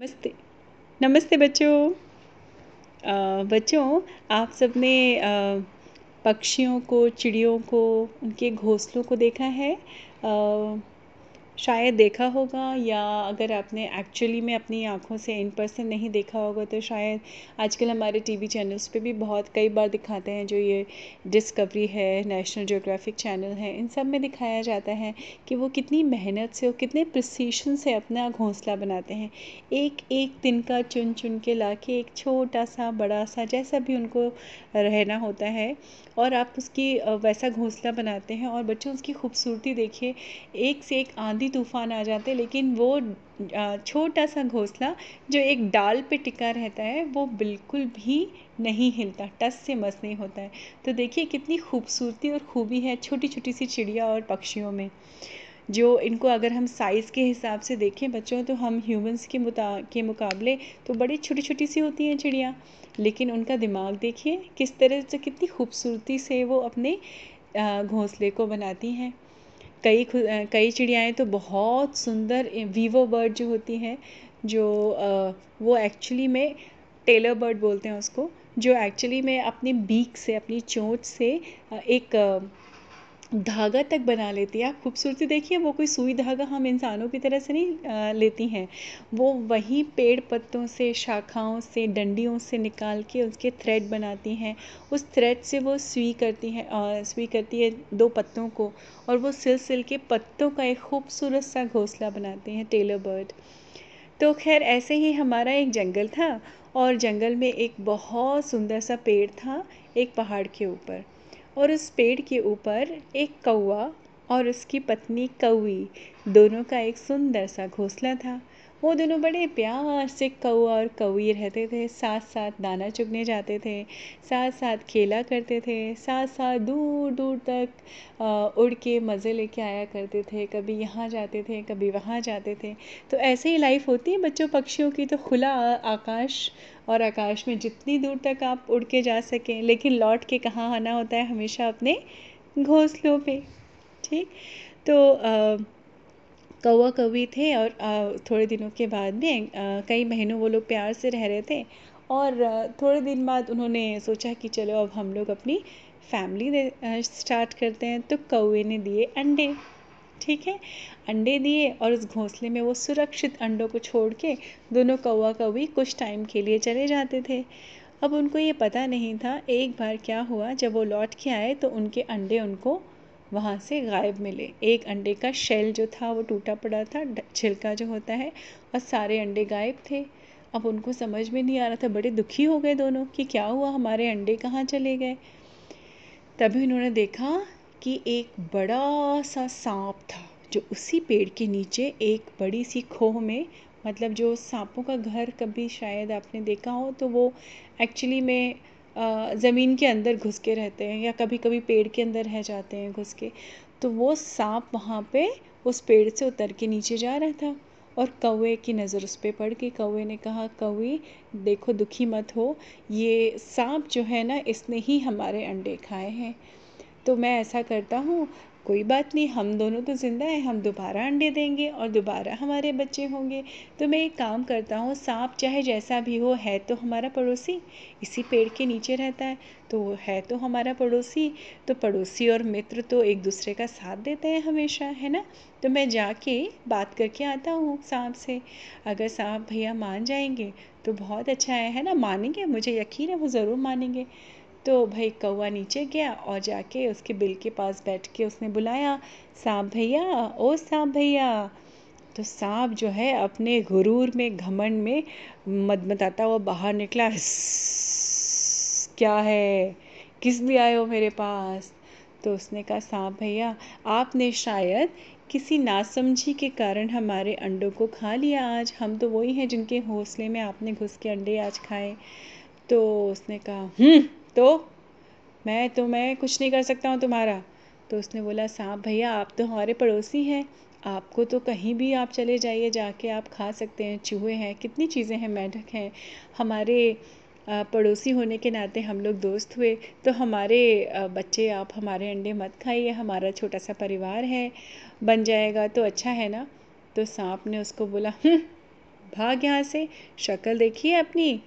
नमस्ते। नमस्ते बच्चों। बच्चों आप सबने पक्षियों को चिड़ियों को उनके घोंसलों को देखा है? अ, शायद देखा होगा या अगर आपने एक्चुअली में अपनी आँखों से इन पर्सन नहीं देखा होगा तो शायद आजकल हमारे टीवी चैनल्स पे भी बहुत कई बार दिखाते हैं जो ये डिस्कवरी है नेशनल जियोग्राफिक चैनल है, इन सब में दिखाया जाता है कि वो कितनी मेहनत से और कितने प्रिसीशन से अपना घोंसला बनाते हैं। एक एक दिन का चुन चुन के ला के एक छोटा सा बड़ा सा जैसा भी उनको रहना होता है और आप उसकी वैसा घोंसला बनाते हैं और बच्चों उसकी खूबसूरती देखिए, एक से एक आंधी तूफ़ान आ जाते लेकिन वो छोटा सा घोंसला जो एक डाल पे टिका रहता है, वो बिल्कुल भी नहीं हिलता, टस से मस नहीं होता है। तो देखिए कितनी खूबसूरती और खूबी है छोटी छोटी सी चिड़िया और पक्षियों में। जो इनको अगर हम साइज़ के हिसाब से देखें बच्चों तो हम ह्यूमंस के मुता, के मुकाबले तो बड़ी छोटी छोटी सी होती हैं चिड़िया। लेकिन उनका दिमाग देखिए किस तरह से कितनी खूबसूरती से वो अपने घोंसले को बनाती हैं। कई कई चिड़ियाएँ तो बहुत सुंदर वीवो बर्ड जो होती हैं, जो वो एक्चुअली में टेलर बर्ड बोलते हैं उसको, जो एक्चुअली में अपनी बीक से, अपनी चोंच से एक धागा तक बना लेती है। आप खूबसूरती देखिए, वो कोई सुई धागा हम इंसानों की तरह से नहीं लेती हैं। वो वहीं पेड़ पत्तों से, शाखाओं से, डंडियों से निकाल के उसके थ्रेड बनाती हैं। उस थ्रेड से वो सुई करती हैं सुई करती है दो पत्तों को और वो सिल सिल के पत्तों का एक खूबसूरत सा घोंसला बनाते हैं टेलर बर्ड तो खैर, ऐसे ही हमारा एक जंगल था और जंगल में एक बहुत सुंदर सा पेड़ था एक पहाड़ के ऊपर। और उस पेड़ के ऊपर एक कौआ और उसकी पत्नी कौवी। दोनों का एक सुंदर सा घोंसला था। वो दोनों बड़े प्यार से कौआ और कौवी रहते थे। साथ साथ दाना चुगने जाते थे। साथ साथ खेला करते थे। साथ साथ दूर दूर तक उड़ के मज़े लेके आया करते थे। कभी यहाँ जाते थे कभी वहाँ जाते थे। तो ऐसे ही लाइफ होती है। बच्चों पक्षियों की तो खुला आकाश और आकाश में जितनी दूर तक आप उड़ के जा सकें लेकिन लौट के कहाँ आना होता है हमेशा अपने घोंसलों पे। ठीक? तो आ, कौवा कौवी थे और थोड़े दिनों के बाद में कई महीनों वो लोग प्यार से रह रहे थे और थोड़े दिन बाद उन्होंने सोचा कि चलो अब हम लोग अपनी फैमिली स्टार्ट करते हैं। तो कौवे ने दिए अंडे, ठीक है? अंडे दिए और उस घोंसले में वो सुरक्षित अंडों को छोड़ के दोनों कौवा कौवी कुछ टाइम के लिए चले जाते थे। अब उनको ये पता नहीं था, एक बार क्या हुआ, जब वो लौट के आए तो उनके अंडे उनको वहाँ से गायब मिले। एक अंडे का शेल जो था, वो टूटा पड़ा था छिलका जो होता है, और सारे अंडे गायब थे। अब उनको समझ में नहीं आ रहा था, बड़े दुखी हो गए दोनों कि क्या हुआ, हमारे अंडे कहाँ चले गए। तभी उन्होंने देखा कि एक बड़ा सा सांप था, जो उसी पेड़ के नीचे एक बड़ी सी खोह में मतलब जो सांपों का घर कभी शायद आपने देखा हो तो वो एक्चुअली में ज़मीन के अंदर घुस के रहते हैं या कभी कभी पेड़ के अंदर रह जाते हैं घुस के तो वो सांप वहाँ पे उस पेड़ से उतर के नीचे जा रहा था और कौवे की नज़र उस पर पड़ गई। कौवे ने कहा, कौवी, देखो, दुखी मत हो। ये सांप जो है ना, इसने ही हमारे अंडे खाए हैं। तो मैं ऐसा करता हूँ कोई बात नहीं, हम दोनों तो ज़िंदा हैं, हम दोबारा अंडे देंगे और दोबारा हमारे बच्चे होंगे। तो मैं एक काम करता हूँ, सांप चाहे जैसा भी हो, है तो हमारा पड़ोसी, इसी पेड़ के नीचे रहता है तो वो है तो हमारा पड़ोसी तो पड़ोसी और मित्र तो एक दूसरे का साथ देते हैं हमेशा, है ना? तो मैं जाके बात करके आता हूँ सांप से। अगर सांप भैया मान जाएँगे तो बहुत अच्छा है है ना? मानेंगे? मुझे यकीन है वो ज़रूर मानेंगे। तो भाई कौआ नीचे गया और जाके उसके बिल के पास बैठ के उसने बुलाया, सांप भैया, ओ सांप भैया। तो सांप जो है अपने गुरूर में, घमंड में मदमताता हुआ बाहर निकला क्या है? किस लिए आए हो मेरे पास? तो उसने कहा, सांप भैया, आपने शायद किसी नासमझी के कारण हमारे अंडों को खा लिया। आज हम तो वही हैं जिनके हौसले में आपने घुस के अंडे आज खाए। तो उसने कहा हम्म तो मैं तो मैं कुछ नहीं कर सकता हूँ तुम्हारा। तो उसने बोला सांप भैया, आप तो हमारे पड़ोसी हैं। आपको तो कहीं भी आप चले जाइए, जाके आप खा सकते हैं, चूहे हैं, कितनी चीज़ें हैं, मेंढक हैं। हमारे पड़ोसी होने के नाते हम लोग दोस्त हुए। तो हमारे बच्चे, आप हमारे अंडे मत खाइए, हमारा छोटा सा परिवार है, बन जाएगा तो अच्छा है ना? तो सांप ने उसको बोला भाग यहाँ से, शक्ल देखिए अपनी?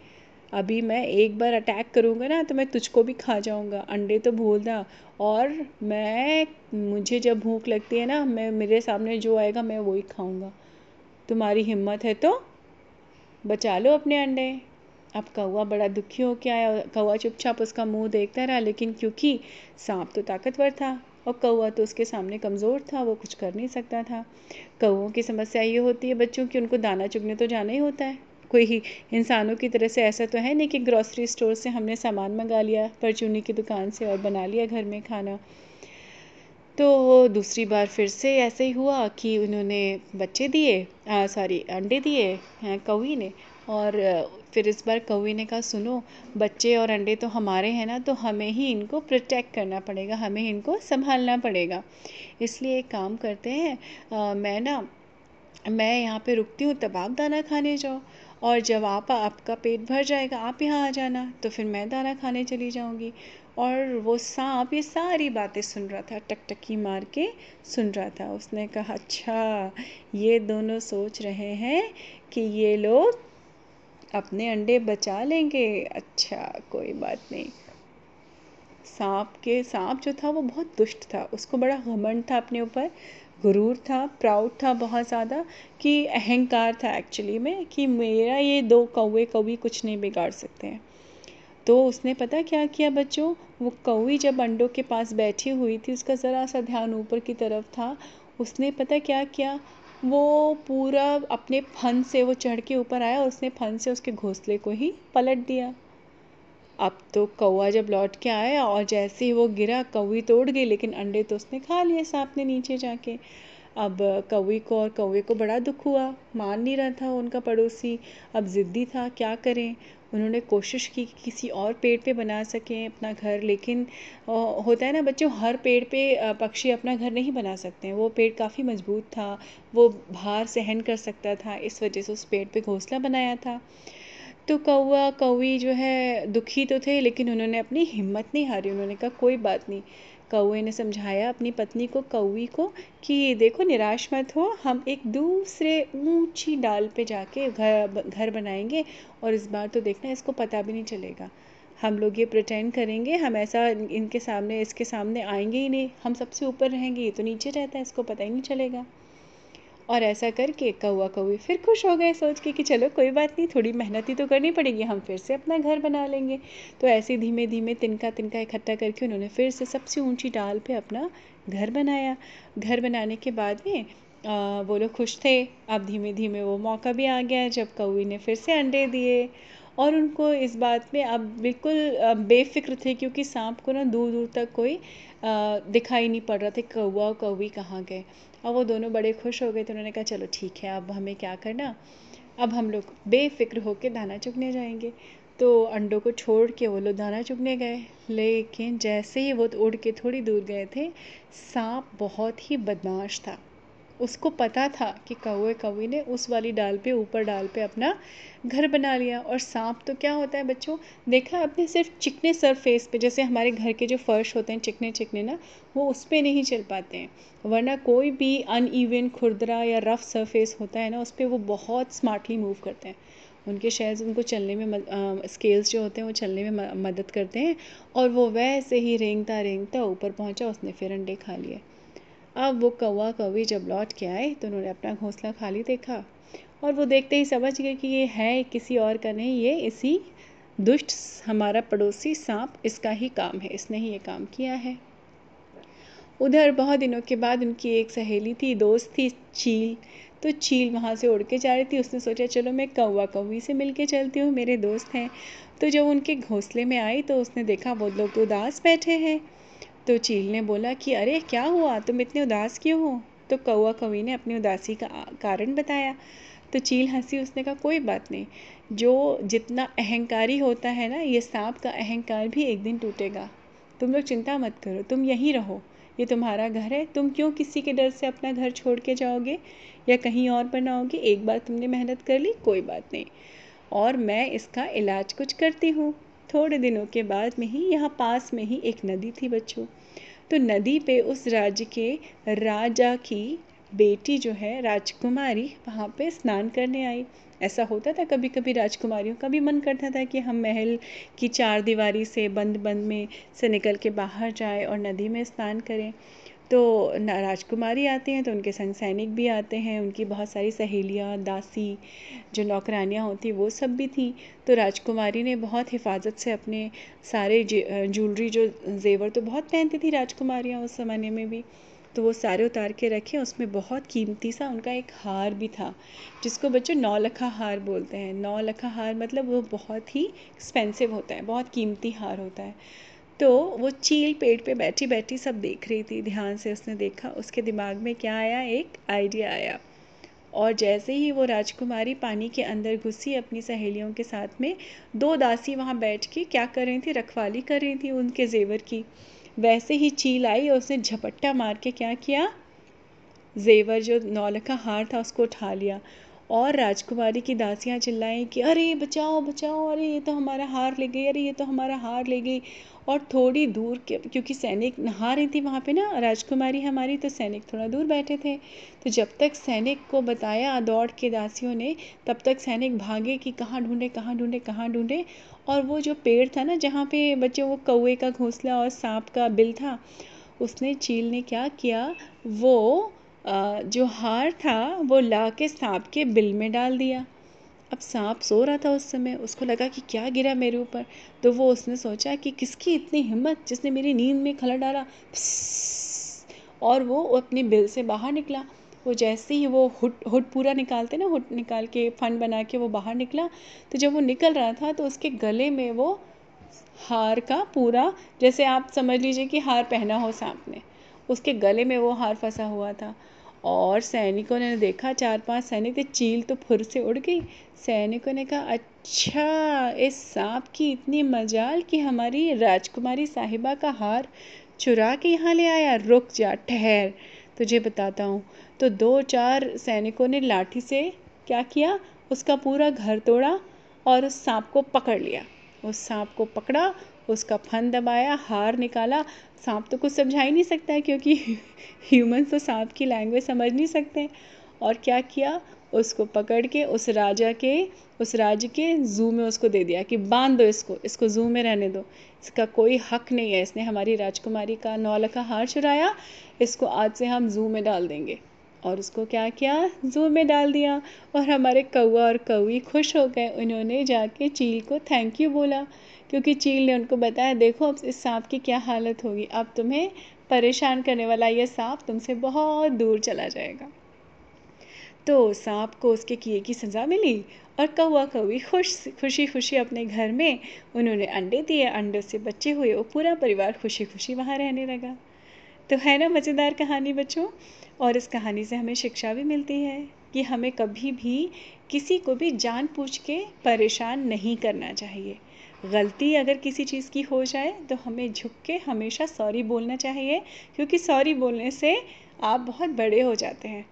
अभी मैं एक बार अटैक करूँगा ना तो मैं तुझको भी खा जाऊँगा। अंडे तो भूल भूलना और मैं, मुझे जब भूख लगती है ना, मैं, मेरे सामने जो आएगा, मैं वही खाऊँगा। तुम्हारी हिम्मत है तो बचा लो अपने अंडे। अब कौआ बड़ा दुखी हो के आया कौआ चुपचाप उसका मुँह देखता रहा, लेकिन क्योंकि सांप तो ताकतवर था, और कौआ तो उसके सामने कमज़ोर था, वो कुछ कर नहीं सकता था। कौओं की समस्या ये होती है बच्चों की, उनको दाना चुगने तो जाना ही होता है। कोई ही इंसानों की तरह से ऐसा तो है नहीं कि ग्रॉसरी स्टोर से हमने सामान मंगा लिया परचूनी की दुकान से और बना लिया घर में खाना। तो दूसरी बार फिर से ऐसे ही हुआ कि उन्होंने बच्चे दिए सॉरी अंडे दिए कौवी ने। और फिर इस बार कौवी ने कहा सुनो बच्चे और अंडे तो हमारे हैं ना तो हमें ही इनको प्रोटेक्ट करना पड़ेगा हमें इनको संभालना पड़ेगा। इसलिए एक काम करते हैं आ, मैं ना मैं यहाँ पे रुकती हूँ तब आप दाना खाने जाओ। और जब आप, आपका पेट भर जाएगा, आप यहाँ आ जाना तो फिर मैं दाना खाने चली जाऊँगी। और वो सांप ये सारी बातें सुन रहा था, टकटकी मार के सुन रहा था। उसने कहा अच्छा ये दोनों सोच रहे हैं कि ये लोग अपने अंडे बचा लेंगे। अच्छा कोई बात नहीं। सांप के, सांप जो था, वो बहुत दुष्ट था। उसको बड़ा घमंड था अपने ऊपर। गुरूर था प्राउड था बहुत ज़्यादा कि अहंकार था एक्चुअली में कि मेरा ये दो कौवे कौवी कुछ नहीं बिगाड़ सकते हैं। तो उसने पता क्या किया बच्चों? वो कौवी जब अंडों के पास बैठी हुई थी, उसका ज़रा सा ध्यान ऊपर की तरफ़ था, उसने पता क्या किया? वो पूरा अपने फन से, वो चढ़ के ऊपर आया और उसने फन से उसके घोंसले को ही पलट दिया। अब तो कौआ जब लौट के आया और जैसे ही वो गिरा, कौवी तोड़ गई, लेकिन अंडे तो उसने खा लिए सांप ने नीचे जाके। अब कौवी को और कौवे को बड़ा दुख हुआ। मान नहीं रहा था उनका पड़ोसी। अब ज़िद्दी था, क्या करें? उन्होंने कोशिश की कि किसी और पेड़ पे बना सकें, अपना घर, लेकिन होता है ना बच्चों, हर पेड़ पे पक्षी अपना घर नहीं बना सकते। हैं वो पेड़ काफ़ी मज़बूत था। वो भार सहन कर सकता था। इस वजह से उस पेड़ पे घोंसला बनाया था। तो कौआ कौवी जो है, दुखी तो थे, लेकिन उन्होंने अपनी हिम्मत नहीं हारी। उन्होंने कहा, कोई बात नहीं। कौए ने समझाया अपनी पत्नी को, कौवी को, कि देखो, निराश मत हो। हम एक दूसरे ऊँची डाल पे जाके घर घर बनाएँगे और इस बार तो देखना इसको पता भी नहीं चलेगा। हम लोग ये प्रटेंड करेंगे। हम ऐसा इनके सामने, इसके सामने आएँगे ही नहीं। हम सबसे ऊपर रहेंगे। ये तो नीचे रहता है, इसको पता ही नहीं चलेगा। और ऐसा करके कौआ कौवी फिर खुश हो गए सोच के कि चलो कोई बात नहीं थोड़ी मेहनत ही तो करनी पड़ेगी हम फिर से अपना घर बना लेंगे। तो ऐसे धीमे धीमे तिनका तिनका इकट्ठा करके उन्होंने फिर से सबसे ऊँची डाल पे अपना घर बनाया। घर बनाने के बाद में आ, वो लोग खुश थे। अब धीमे धीमे वो मौका भी आ गया जब कौवी ने फिर से अंडे दिए। और उनको इस बात में अब बिल्कुल बेफिक्र थे क्योंकि सांप को ना दूर दूर तक कोई दिखाई नहीं पड़ रहा था कौआ कौवी कहाँ गए। और वो दोनों बड़े खुश हो गए तो उन्होंने कहा, चलो ठीक है, अब हमें क्या करना? अब हम लोग बेफिक्र होकर दाना चुगने जाएँगे। तो अंडों को छोड़ के वो लोग दाना चुगने गए। लेकिन जैसे ही वो उड़ के थोड़ी दूर गए थे, सांप बहुत ही बदमाश था। उसको पता था कि कौए कौवी ने उस वाली डाल पे, ऊपर डाल पे अपना घर बना लिया। और सांप तो क्या होता है बच्चों, देखा आपने सिर्फ़ चिकने सरफेस पे, जैसे हमारे घर के जो फर्श होते हैं चिकने चिकने ना, वो उस पर नहीं चल पाते हैं। वरना कोई भी अनइवन खुरदरा या रफ सरफेस होता है ना, उस पर वो बहुत स्मार्टली मूव करते हैं। उनके शेयर्स उनको चलने में स्केल्स जो होते हैं, वो चलने में, मदद करते हैं। और वो वैसे ही रेंगता रेंगता ऊपर पहुँचा, उसने फिर अंडे खा लिए। अब वो कौवा कौवी जब लौट के आए तो उन्होंने अपना घोंसला खाली देखा और वो देखते ही समझ गए कि ये है किसी और का नहीं, ये इसी दुष्ट हमारा पड़ोसी सांप, इसका ही काम है, इसने ही ये काम किया है। उधर बहुत दिनों के बाद उनकी एक सहेली थी, दोस्त थी चील तो चील वहाँ से उड़ के जा रही थी, उसने सोचा, चलो मैं कौवा कौवी से मिल के चलती हूँ, मेरे दोस्त हैं। तो जब उनके घोंसले में आई तो उसने देखा, वो लोग उदास बैठे हैं। तो चील ने बोला कि अरे, क्या हुआ? तुम इतने उदास क्यों हो? तो कौआ कौवी ने अपनी उदासी का, कारण बताया। तो चील हँसी, उसने कहा, कोई बात नहीं। जो जितना अहंकारी होता है ना, ये सांप का अहंकार भी एक दिन टूटेगा। तुम लोग चिंता मत करो, तुम यहीं रहो। ये तुम्हारा घर है, तुम क्यों किसी के डर से अपना घर छोड़ के जाओगे? या कहीं और बनाओगे? एक बार तुमने मेहनत कर ली, कोई बात नहीं। और मैं इसका इलाज कुछ करती हूँ। थोड़े दिनों के बाद में ही यहाँ पास में ही एक नदी थी बच्चों। तो नदी पे उस राज्य के राजा की बेटी जो है, राजकुमारी, वहाँ पे स्नान करने आई। ऐसा होता था कभी कभी राजकुमारियों का भी मन करता था कि हम महल की चार दीवारी से बंद बंद में से निकल के बाहर जाए और नदी में स्नान करें। तो राजकुमारी आती हैं तो उनके संग सैनिक भी आते हैं, उनकी बहुत सारी सहेलियाँ, दासी, जो नौकरानियाँ होती वो सब भी थी। तो राजकुमारी ने बहुत हिफाजत से अपने सारे ज्वेलरी जो, जेवर तो बहुत पहनती थी राजकुमारियाँ उस ज़माने में भी। तो वो सारे उतार के रखे, उसमें बहुत कीमती सा उनका एक हार भी था, जिसको बच्चों नौ लखा हार बोलते हैं। नौ लखा हार मतलब वो बहुत ही एक्सपेंसिव होता है, बहुत कीमती हार होता है। तो वो चील पेड़ पे बैठी बैठी सब देख रही थी, ध्यान से उसने देखा। उसके दिमाग में क्या आया? एक आइडिया आया। और जैसे ही वो राजकुमारी पानी के अंदर घुसी अपनी सहेलियों के साथ में, दो दासी वहाँ बैठ के क्या कर रही थी? रखवाली कर रही थी उनके जेवर की। वैसे ही चील आई और उसने झपट्टा मार के क्या किया? जेवर जो नौलखा हार था उसको उठा लिया। और राजकुमारी की दासियाँ चिल्लाएँ कि, अरे, बचाओ बचाओ, अरे, ये तो हमारा हार ले गई, अरे, ये तो हमारा हार ले गई। और थोड़ी दूर के, क्योंकि सैनिक नहा रही थी वहाँ पे ना, राजकुमारी हमारी तो सैनिक थोड़ा दूर बैठे थे। तो जब तक सैनिक को बताया दौड़ के दासियों ने, तब तक सैनिक भागे कि कहाँ ढूंढे कहाँ ढूंढे कहाँ ढूंढे। और वो जो पेड़ था ना, जहाँ पे बच्चे वो कौए का घोंसला और सांप का बिल था, उसने चील ने क्या किया, वो जो हार था, वो ला के सांप के बिल में डाल दिया। अब सांप सो रहा था उस समय। उसको लगा कि क्या गिरा मेरे ऊपर। तो वो उसने सोचा कि किसकी इतनी हिम्मत जिसने मेरी नींद में खला डाला। और वो अपने बिल से बाहर निकला। वो जैसे ही वो हुट हुट पूरा निकालते ना, हुट निकाल के फन बना के वो बाहर निकला। तो जब वो निकल रहा था तो उसके गले में वो हार का पूरा, जैसे आप समझ लीजिए कि हार पहना हो सांप ने। उसके गले में वो हार फंसा हुआ था। और सैनिकों ने देखा चार पाँच सैनिक थे, चील तो फुर से उड़ गई। सैनिकों ने कहा अच्छा इस सांप की इतनी मजाल कि हमारी राजकुमारी साहिबा का हार चुरा के यहाँ ले आया। रुक जा, ठहर, तुझे बताता हूँ। तो दो चार सैनिकों ने लाठी से क्या किया? उसका पूरा घर तोड़ा और उस सांप को पकड़ लिया। उस सांप को पकड़ा उसका फन दबाया, हार निकाला। सांप तो कुछ समझा ही नहीं सकता है क्योंकि ह्यूमन तो सांप की लैंग्वेज समझ नहीं सकते। और क्या किया? उसको पकड़ के, उस राजा के, उस राज्य के जू में उसको दे दिया कि बाँध दो इसको इसको जू में रहने दो। इसका कोई हक नहीं है। इसने हमारी राजकुमारी का, नौलखा हार चुराया। इसको आज से हम जू में डाल देंगे। और उसको क्या किया? जू में डाल दिया। और हमारे कौआ और कौवी खुश हो गए। उन्होंने जाके चील को थैंक यू बोला। क्योंकि चील ने उनको बताया, देखो, अब इस सांप की क्या हालत होगी। अब तुम्हें परेशान करने वाला ये सांप तुमसे बहुत दूर चला जाएगा। तो सांप को उसके किए की सज़ा मिली और कौआ कौवी खुश खुशी खुशी अपने घर में उन्होंने अंडे दिए। अंडे से बच्चे हुए और पूरा परिवार खुशी खुशी वहाँ रहने लगा। तो है ना मज़ेदार कहानी बच्चों? और इस कहानी से हमें शिक्षा भी मिलती है कि हमें कभी भी किसी को भी जान पूछ के परेशान नहीं करना चाहिए। गलती अगर किसी चीज़ की हो जाए तो हमें झुक के हमेशा सॉरी बोलना चाहिए, क्योंकि सॉरी बोलने से आप बहुत बड़े हो जाते हैं।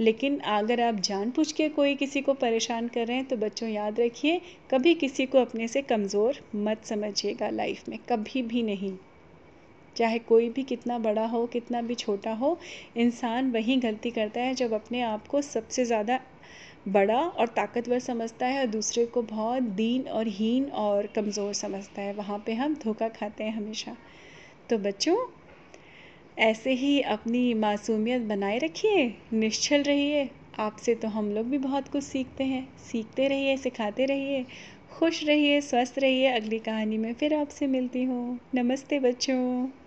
लेकिन अगर आप जान पूछ के कोई किसी को परेशान कर रहे हैं तो बच्चों याद रखिए, कभी किसी को अपने से कमज़ोर मत समझिएगा लाइफ में, कभी भी नहीं। चाहे कोई भी कितना बड़ा हो, कितना भी छोटा हो, इंसान वही गलती करता है जब अपने आप को सबसे ज़्यादा बड़ा और ताकतवर समझता है और दूसरे को बहुत दीन और हीन और कमज़ोर समझता है। वहाँ पे हम धोखा खाते हैं हमेशा। तो बच्चों, ऐसे ही अपनी मासूमियत बनाए रखिए, निश्चल रहिए। आपसे तो हम लोग भी बहुत कुछ सीखते हैं। सीखते रहिए, सिखाते रहिए। खुश रहिए, स्वस्थ रहिए। अगली कहानी में फिर आपसे मिलती हूँ। नमस्ते बच्चों।